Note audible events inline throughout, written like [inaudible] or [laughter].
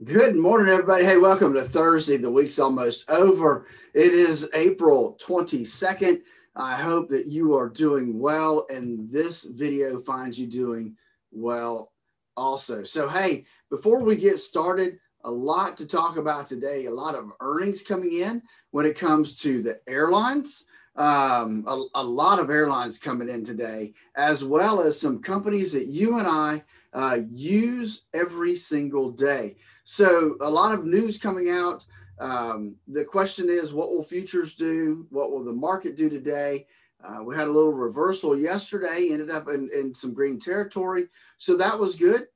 Good morning, everybody. Hey, welcome to Thursday. The week's almost over. It is April 22nd. I hope that you are doing well and this video finds you doing well also. So, hey, before we get started, a lot to talk about today, a lot of earnings coming in when it comes to the airlines. Um, a, a lot of airlines coming in today, as well as some companies that you and I uh, use every single day. So, a lot of news coming out. Um, the question is, what will futures do? What will the market do today? Uh, we had a little reversal yesterday, ended up in, in some green territory. So, that was good.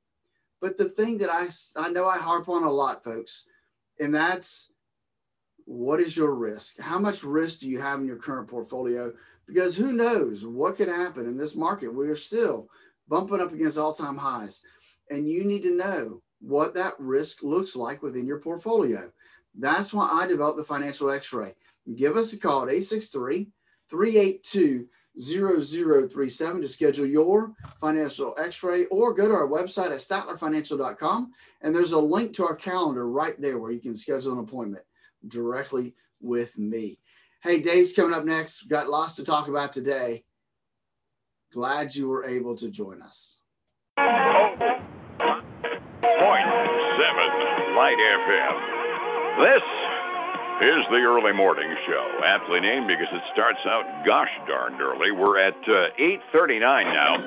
But the thing that I, I know I harp on a lot, folks, and that's what is your risk? How much risk do you have in your current portfolio? Because who knows what could happen in this market? We are still bumping up against all time highs. And you need to know what that risk looks like within your portfolio. That's why I developed the financial x ray. Give us a call at 863 382 0037 to schedule your financial x-ray or go to our website at statlerfinancial.com and there's a link to our calendar right there where you can schedule an appointment directly with me hey dave's coming up next got lots to talk about today glad you were able to join us Point seven Light FM. This is the early morning show, aptly named because it starts out gosh darned early. We're at uh, 8:39 now.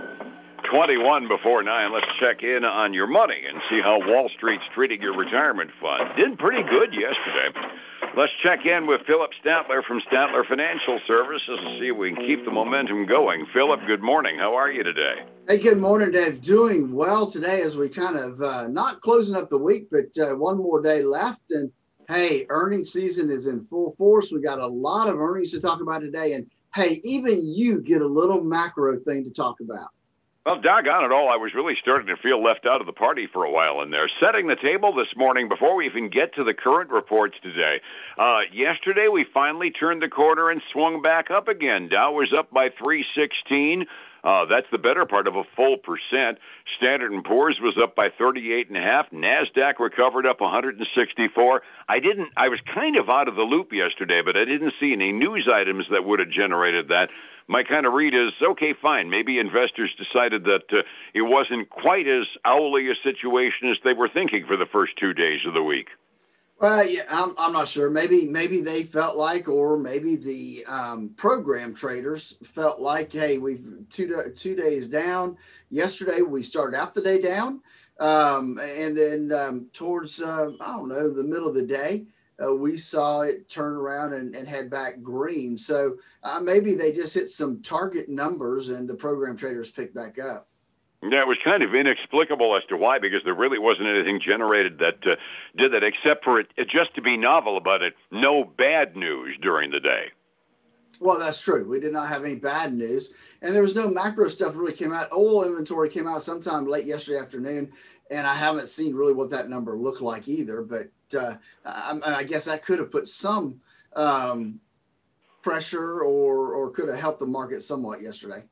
21 before 9. Let's check in on your money and see how Wall Street's treating your retirement fund. Did pretty good yesterday. Let's check in with Phillip Statler from Statler Financial Services and see if we can keep the momentum going. Phillip, good morning. How are you today? Hey, good morning, Dave. Doing well today as we kind of uh, not closing up the week, but uh, one more day left. And hey, earnings season is in full force. We got a lot of earnings to talk about today. And hey, even you get a little macro thing to talk about. Well, doggone it all, I was really starting to feel left out of the party for a while in there. Setting the table this morning before we even get to the current reports today. Uh, yesterday, we finally turned the corner and swung back up again. Dow was up by 316. Uh, that's the better part of a full percent. Standard and Poor's was up by 38 and a half. Nasdaq recovered up 164. I didn't. I was kind of out of the loop yesterday, but I didn't see any news items that would have generated that. My kind of read is okay, fine. Maybe investors decided that uh, it wasn't quite as owly a situation as they were thinking for the first two days of the week. Well, yeah, I'm, I'm not sure. Maybe maybe they felt like, or maybe the um, program traders felt like, hey, we've two two days down. Yesterday we started out the day down, um, and then um, towards uh, I don't know the middle of the day, uh, we saw it turn around and, and head back green. So uh, maybe they just hit some target numbers, and the program traders picked back up. Yeah, it was kind of inexplicable as to why, because there really wasn't anything generated that uh, did that, except for it, it just to be novel about it. No bad news during the day. Well, that's true. We did not have any bad news, and there was no macro stuff really came out. Oil inventory came out sometime late yesterday afternoon, and I haven't seen really what that number looked like either. But uh, I, I, guess that could have put some um, pressure or or could have helped the market somewhat yesterday.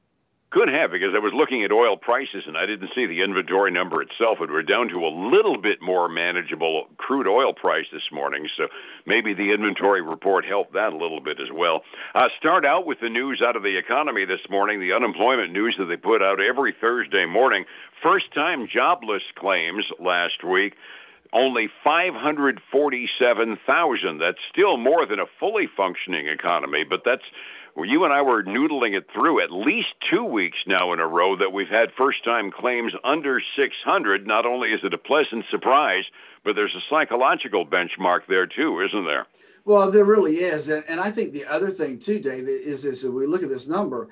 Could have, because I was looking at oil prices and I didn't see the inventory number itself. But we're down to a little bit more manageable crude oil price this morning, so maybe the inventory report helped that a little bit as well. Uh, start out with the news out of the economy this morning, the unemployment news that they put out every Thursday morning. First time jobless claims last week only 547,000. That's still more than a fully functioning economy, but that's where you and I were noodling it through at least two weeks now in a row that we've had first time claims under 600. Not only is it a pleasant surprise, but there's a psychological benchmark there too, isn't there? Well, there really is. And, and I think the other thing too, David, is, is if we look at this number,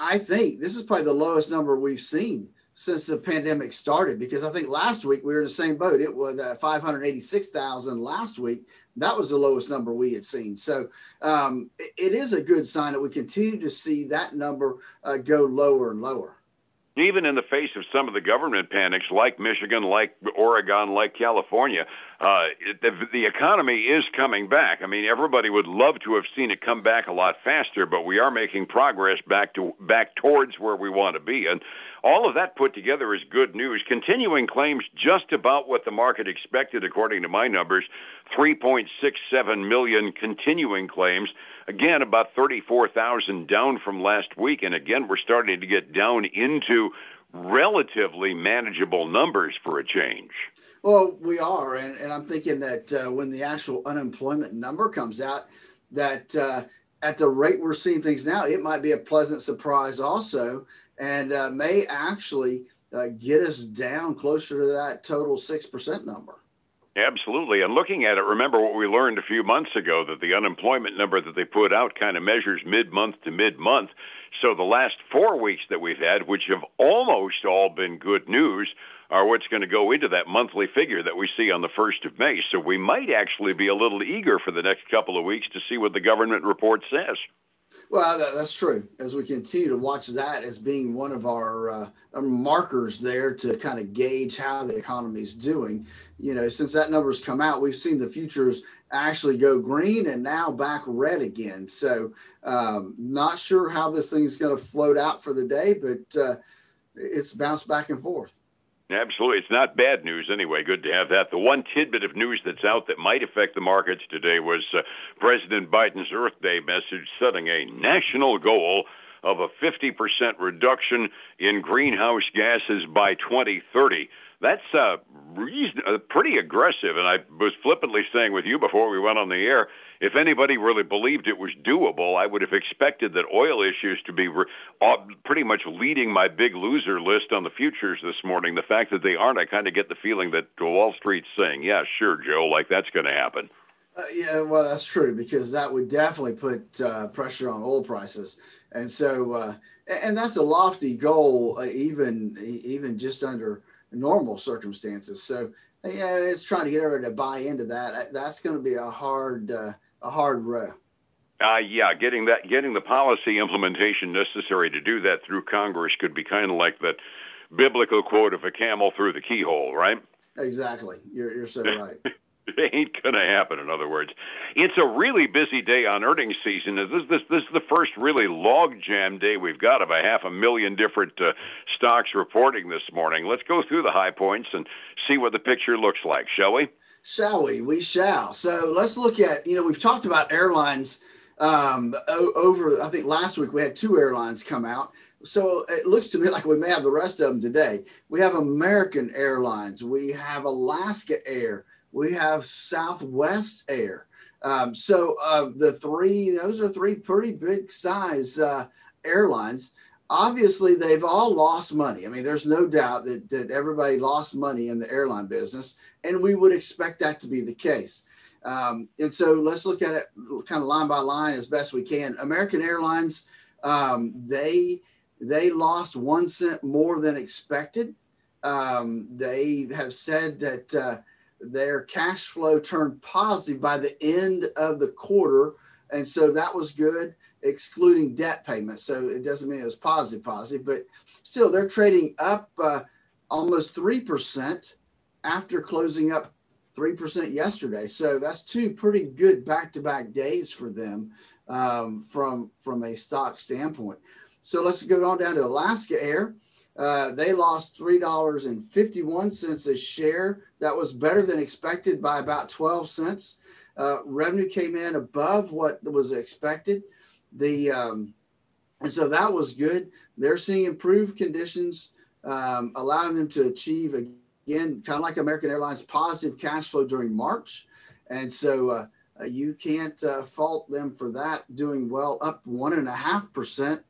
I think this is probably the lowest number we've seen since the pandemic started because I think last week we were in the same boat. It was uh, 586,000 last week that was the lowest number we had seen. So um, it, is a good sign that we continue to see that number uh, go lower and lower. Even in the face of some of the government panics, like Michigan, like Oregon, like California, uh, the, the economy is coming back. I mean, everybody would love to have seen it come back a lot faster, but we are making progress back to back towards where we want to be. And all of that put together is good news. Continuing claims just about what the market expected, according to my numbers 3.67 million continuing claims. Again, about 34,000 down from last week. And again, we're starting to get down into relatively manageable numbers for a change. Well, we are, and, and I'm thinking that uh, when the actual unemployment number comes out, that uh, at the rate we're seeing things now, it might be a pleasant surprise also, and uh, may actually uh, get us down closer to that total six percent number. Absolutely. And looking at it, remember what we learned a few months ago that the unemployment number that they put out kind of measures mid month to mid month. So the last four weeks that we've had, which have almost all been good news, are what's going to go into that monthly figure that we see on the 1st of May. So we might actually be a little eager for the next couple of weeks to see what the government report says. Well, that's true. As we continue to watch that as being one of our uh, markers there to kind of gauge how the economy is doing. You know, since that number's come out, we've seen the futures actually go green and now back red again. So, um, not sure how this thing's going to float out for the day, but uh, it's bounced back and forth. Absolutely. It's not bad news anyway. Good to have that. The one tidbit of news that's out that might affect the markets today was uh, President Biden's Earth Day message setting a national goal of a 50% reduction in greenhouse gases by 2030 that's uh, reason, uh, pretty aggressive. And I was flippantly saying with you before we went on the air, if anybody really believed it was doable, I would have expected that oil issues to be re- uh, pretty much leading my big loser list on the futures this morning. The fact that they aren't, I kind of get the feeling that Wall Street's saying, "Yeah, sure, Joe, like that's going to happen." Uh, yeah, well, that's true because that would definitely put uh, pressure on oil prices, and so uh, and that's a lofty goal, uh, even even just under normal circumstances. So yeah, it's trying to get everybody to buy into that. That's going to be a hard uh, a hard row. Uh, yeah, getting that getting the policy implementation necessary to do that through Congress could be kind of like that biblical quote of a camel through the keyhole, right? Exactly. You're you're so [laughs] right. [laughs] it ain't going to happen. In other words, it's a really busy day on earnings season. This this this is the first really logjam day we've got of a half a million different uh, stocks reporting this morning. Let's go through the high points and see what the picture looks like, shall we? Shall we? We shall. So let's look at. You know, we've talked about airlines um, over. I think last week we had two airlines come out. So it looks to me [laughs] like we may have the rest of them today. We have American Airlines. We have Alaska Air we have Southwest Air. Um, so uh, the three, those are three pretty big size uh, airlines. Obviously, they've all lost money. I mean, there's no doubt that, that everybody lost money in the airline business, and we would expect that to be the case. Um, and so let's look at it kind of line by line as best we can. American Airlines, um, they they lost one cent more than expected. Um, they have said that uh, their cash flow turned positive by the end of the quarter. And so that was good, excluding debt payments. So it doesn't mean it was positive, positive, but still they're trading up uh, almost 3% after closing up 3% yesterday. So that's two pretty good back to back days for them um, from, from a stock standpoint. So let's go on down to Alaska Air. Uh, they lost $3.51 a share. That was better than expected by about 12 cents. Uh, revenue came in above what was expected. The um, and so that was good. They're seeing improved conditions, um, allowing them to achieve again, kind of like American Airlines, positive cash flow during March. And so uh, uh you can't uh, fault them for that. Doing well, up one and a half percent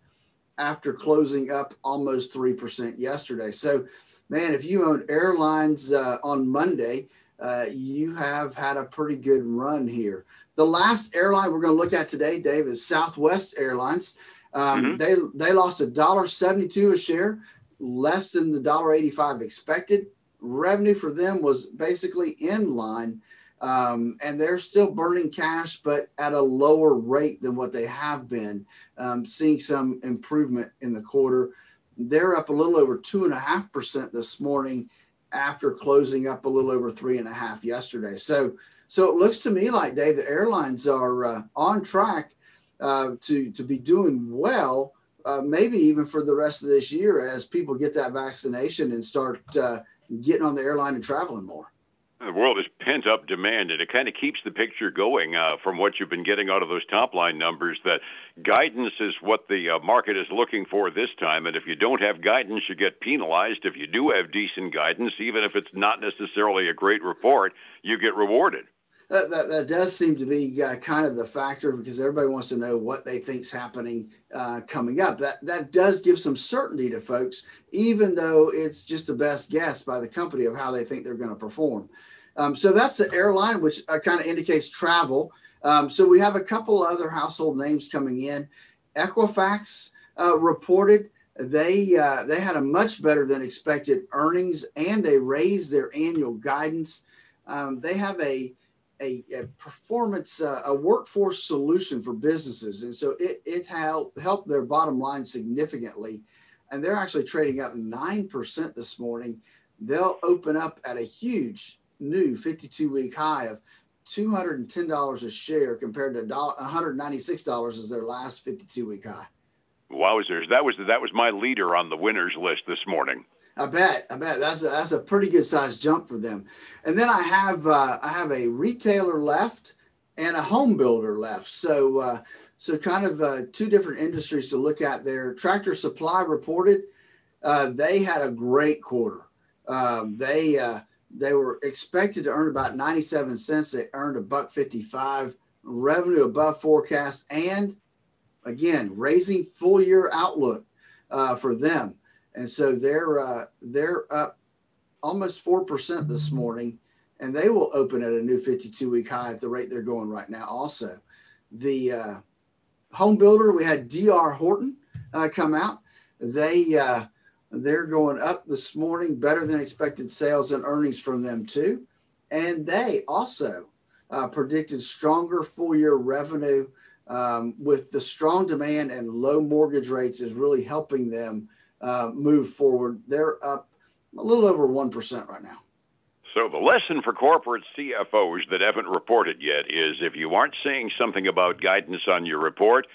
after closing up almost 3% yesterday. So, man, if you own airlines uh, on Monday, uh, you have had a pretty good run here. The last airline we're going to look at today, Dave, is Southwest Airlines. Um, mm-hmm. They they lost a dollar seventy two a share, less than the dollar eighty five expected. Revenue for them was basically in line um, and they're still burning cash, but at a lower rate than what they have been. Um, seeing some improvement in the quarter. They're up a little over two and a half percent this morning after closing up a little over three and a half yesterday. So, so it looks to me like Dave, the airlines are uh, on track uh, to to be doing well, uh, maybe even for the rest of this year as people get that vaccination and start uh, getting on the airline and traveling more. The world is pent up demand, and it kind of keeps the picture going uh, from what you've been getting out of those top line numbers. That guidance is what the uh, market is looking for this time, and if you don't have guidance, you get penalized. If you do have decent guidance, even if it's not necessarily a great report, you get rewarded. That, that, that, does seem to be uh, kind of the factor because everybody wants to know what they think's happening uh, coming up. That that does give some certainty to folks, even though it's just a best guess by the company of how they think they're going to perform. Um, so that's the airline, which uh, kind of indicates travel. Um, so we have a couple other household names coming in. Equifax uh, reported they uh, they had a much better than expected earnings and they raised their annual guidance. Um, they have a a, a performance, uh, a workforce solution for businesses. And so it, it helped, helped their bottom line significantly. And they're actually trading up 9% this morning. They'll open up at a huge new 52 week high of $210 a share compared to $196 as their last 52 week high. Wowzers. That was, that was my leader on the winners list this morning. I bet. I bet that's a, that's a pretty good size jump for them. And then I have uh, I have a retailer left and a home builder left. So uh, so kind of uh, two different industries to look at there. Tractor Supply reported uh, they had a great quarter. Um, they uh, they were expected to earn about 97 cents. They earned a buck 55 revenue above forecast and again raising full year outlook uh, for them and so they're uh, they're up almost four percent this morning, and they will open at a new 52 week high at the rate they're going right now. Also, the uh, home builder we had DR Horton uh, come out. They uh, they're going up this morning, better than expected sales and earnings from them too, and they also uh, predicted stronger full year revenue. Um, with the strong demand and low mortgage rates is really helping them uh, move forward. They're up a little over 1% right now. So, the lesson for corporate CFOs that haven't reported yet is if you aren't saying something about guidance on your report,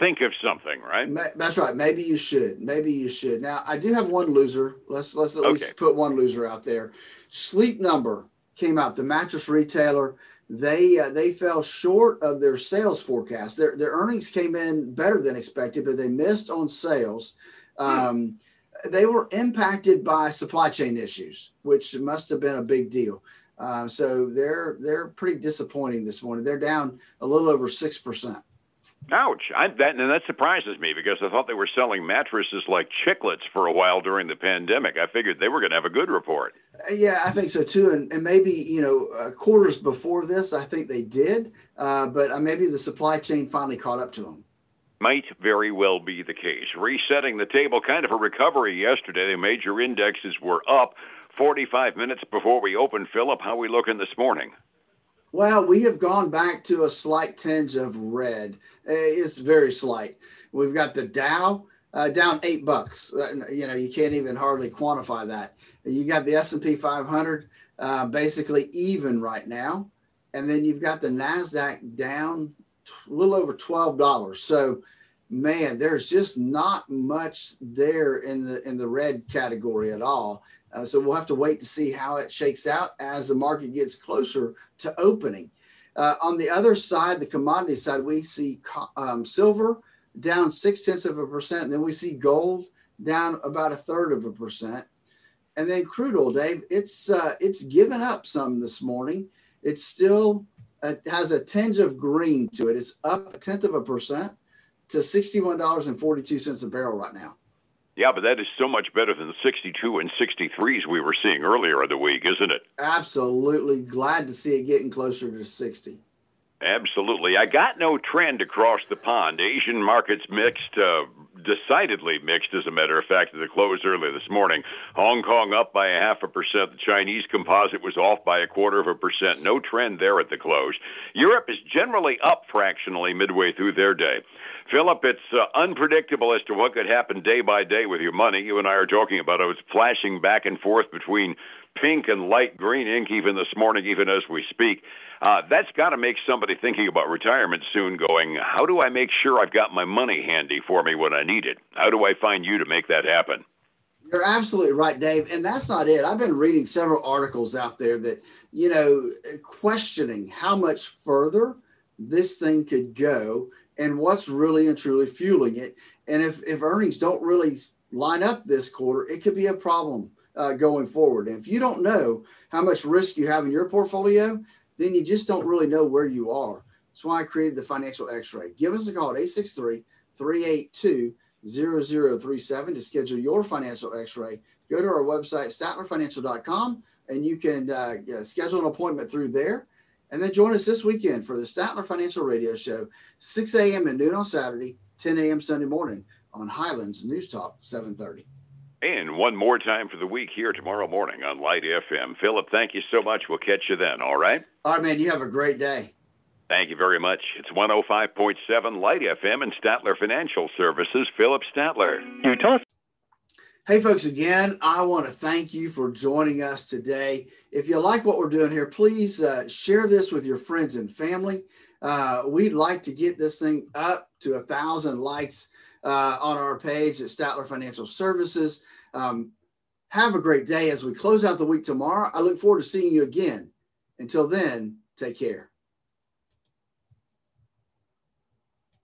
think of something, right? That's right. Maybe you should. Maybe you should. Now, I do have one loser. Let's let's at okay. least put one loser out there. Sleep Number came out. The mattress retailer they uh, they fell short of their sales forecast. Their their earnings came in better than expected, but they missed on sales. Hmm. Um, they were impacted by supply chain issues, which must have been a big deal. Uh, so they're they're pretty disappointing this morning. They're down a little over six percent. Ouch! I, that and that surprises me because I thought they were selling mattresses like chiclets for a while during the pandemic. I figured they were going to have a good report. Uh, yeah, I think so too. And, and maybe you know uh, quarters before this, I think they did, uh, but uh, maybe the supply chain finally caught up to them might very well be the case. Resetting the table, kind of a recovery yesterday. The major indexes were up 45 minutes before we opened. Phillip, how we looking this morning? Well, we have gone back to a slight tinge of red. Eh, it's very slight. We've got the Dow uh, down eight bucks. Uh, you know, you can't even hardly quantify that. You got the S and P 500 uh, basically even right now, and then you've got the Nasdaq down a little over twelve dollars. So, man, there's just not much there in the in the red category at all. Uh, so we'll have to wait to see how it shakes out as the market gets closer to opening. Uh, on the other side, the commodity side, we see um, silver down six tenths of a percent. And then we see gold down about a third of a percent. And then crude oil, Dave, it's uh, it's given up some this morning. It's still it has a tinge of green to it. It's up a tenth of a percent to $61.42 a barrel right now. Yeah, but that is so much better than the 62 and 63s we were seeing earlier in the week, isn't it? Absolutely. Glad to see it getting closer to 60. Absolutely. I got no trend across the pond. Asian markets mixed, uh, decidedly mixed, as a matter of fact, at the close earlier this morning. Hong Kong up by a half a percent. The Chinese composite was off by a quarter of a percent. No trend there at the close. Europe is generally up fractionally midway through their day. Phillip, it's uh, unpredictable as to what could happen day by day with your money. You and I are talking about it. It's flashing back and forth between pink and light green ink even this morning, even as we speak. Uh, that's got to make somebody thinking about retirement soon going, how do I make sure I've got my money handy for me when I need it? How do I find you to make that happen? You're absolutely right, Dave. And that's not it. I've been reading several articles out there that, you know, questioning how much further this thing could go and what's really and truly fueling it. And if, if earnings don't really line up this quarter, it could be a problem uh, going forward. And if you don't know how much risk you have in your portfolio, then you just don't really know where you are. That's why I created the financial x ray. Give us a call at 863 382 0037 to schedule your financial x ray. Go to our website, statlerfinancial.com, and you can uh, schedule an appointment through there. And then join us this weekend for the Statler Financial Radio Show, 6 a.m. and noon on Saturday, 10 a.m. Sunday morning on Highlands News Talk 730. And one more time for the week here tomorrow morning on Light FM. Phillip, thank you so much. We'll catch you then, all right? All right, man. You have a great day. Thank you very much. It's 105.7 Light FM and Statler Financial Services. Phillip Statler. Utah. Hey, folks, again, I want to thank you for joining us today. If you like what we're doing here, please uh, share this with your friends and family. Uh, we'd like to get this thing up to a thousand likes uh, on our page at Statler Financial Services. Um, have a great day as we close out the week tomorrow. I look forward to seeing you again. Until then, take care.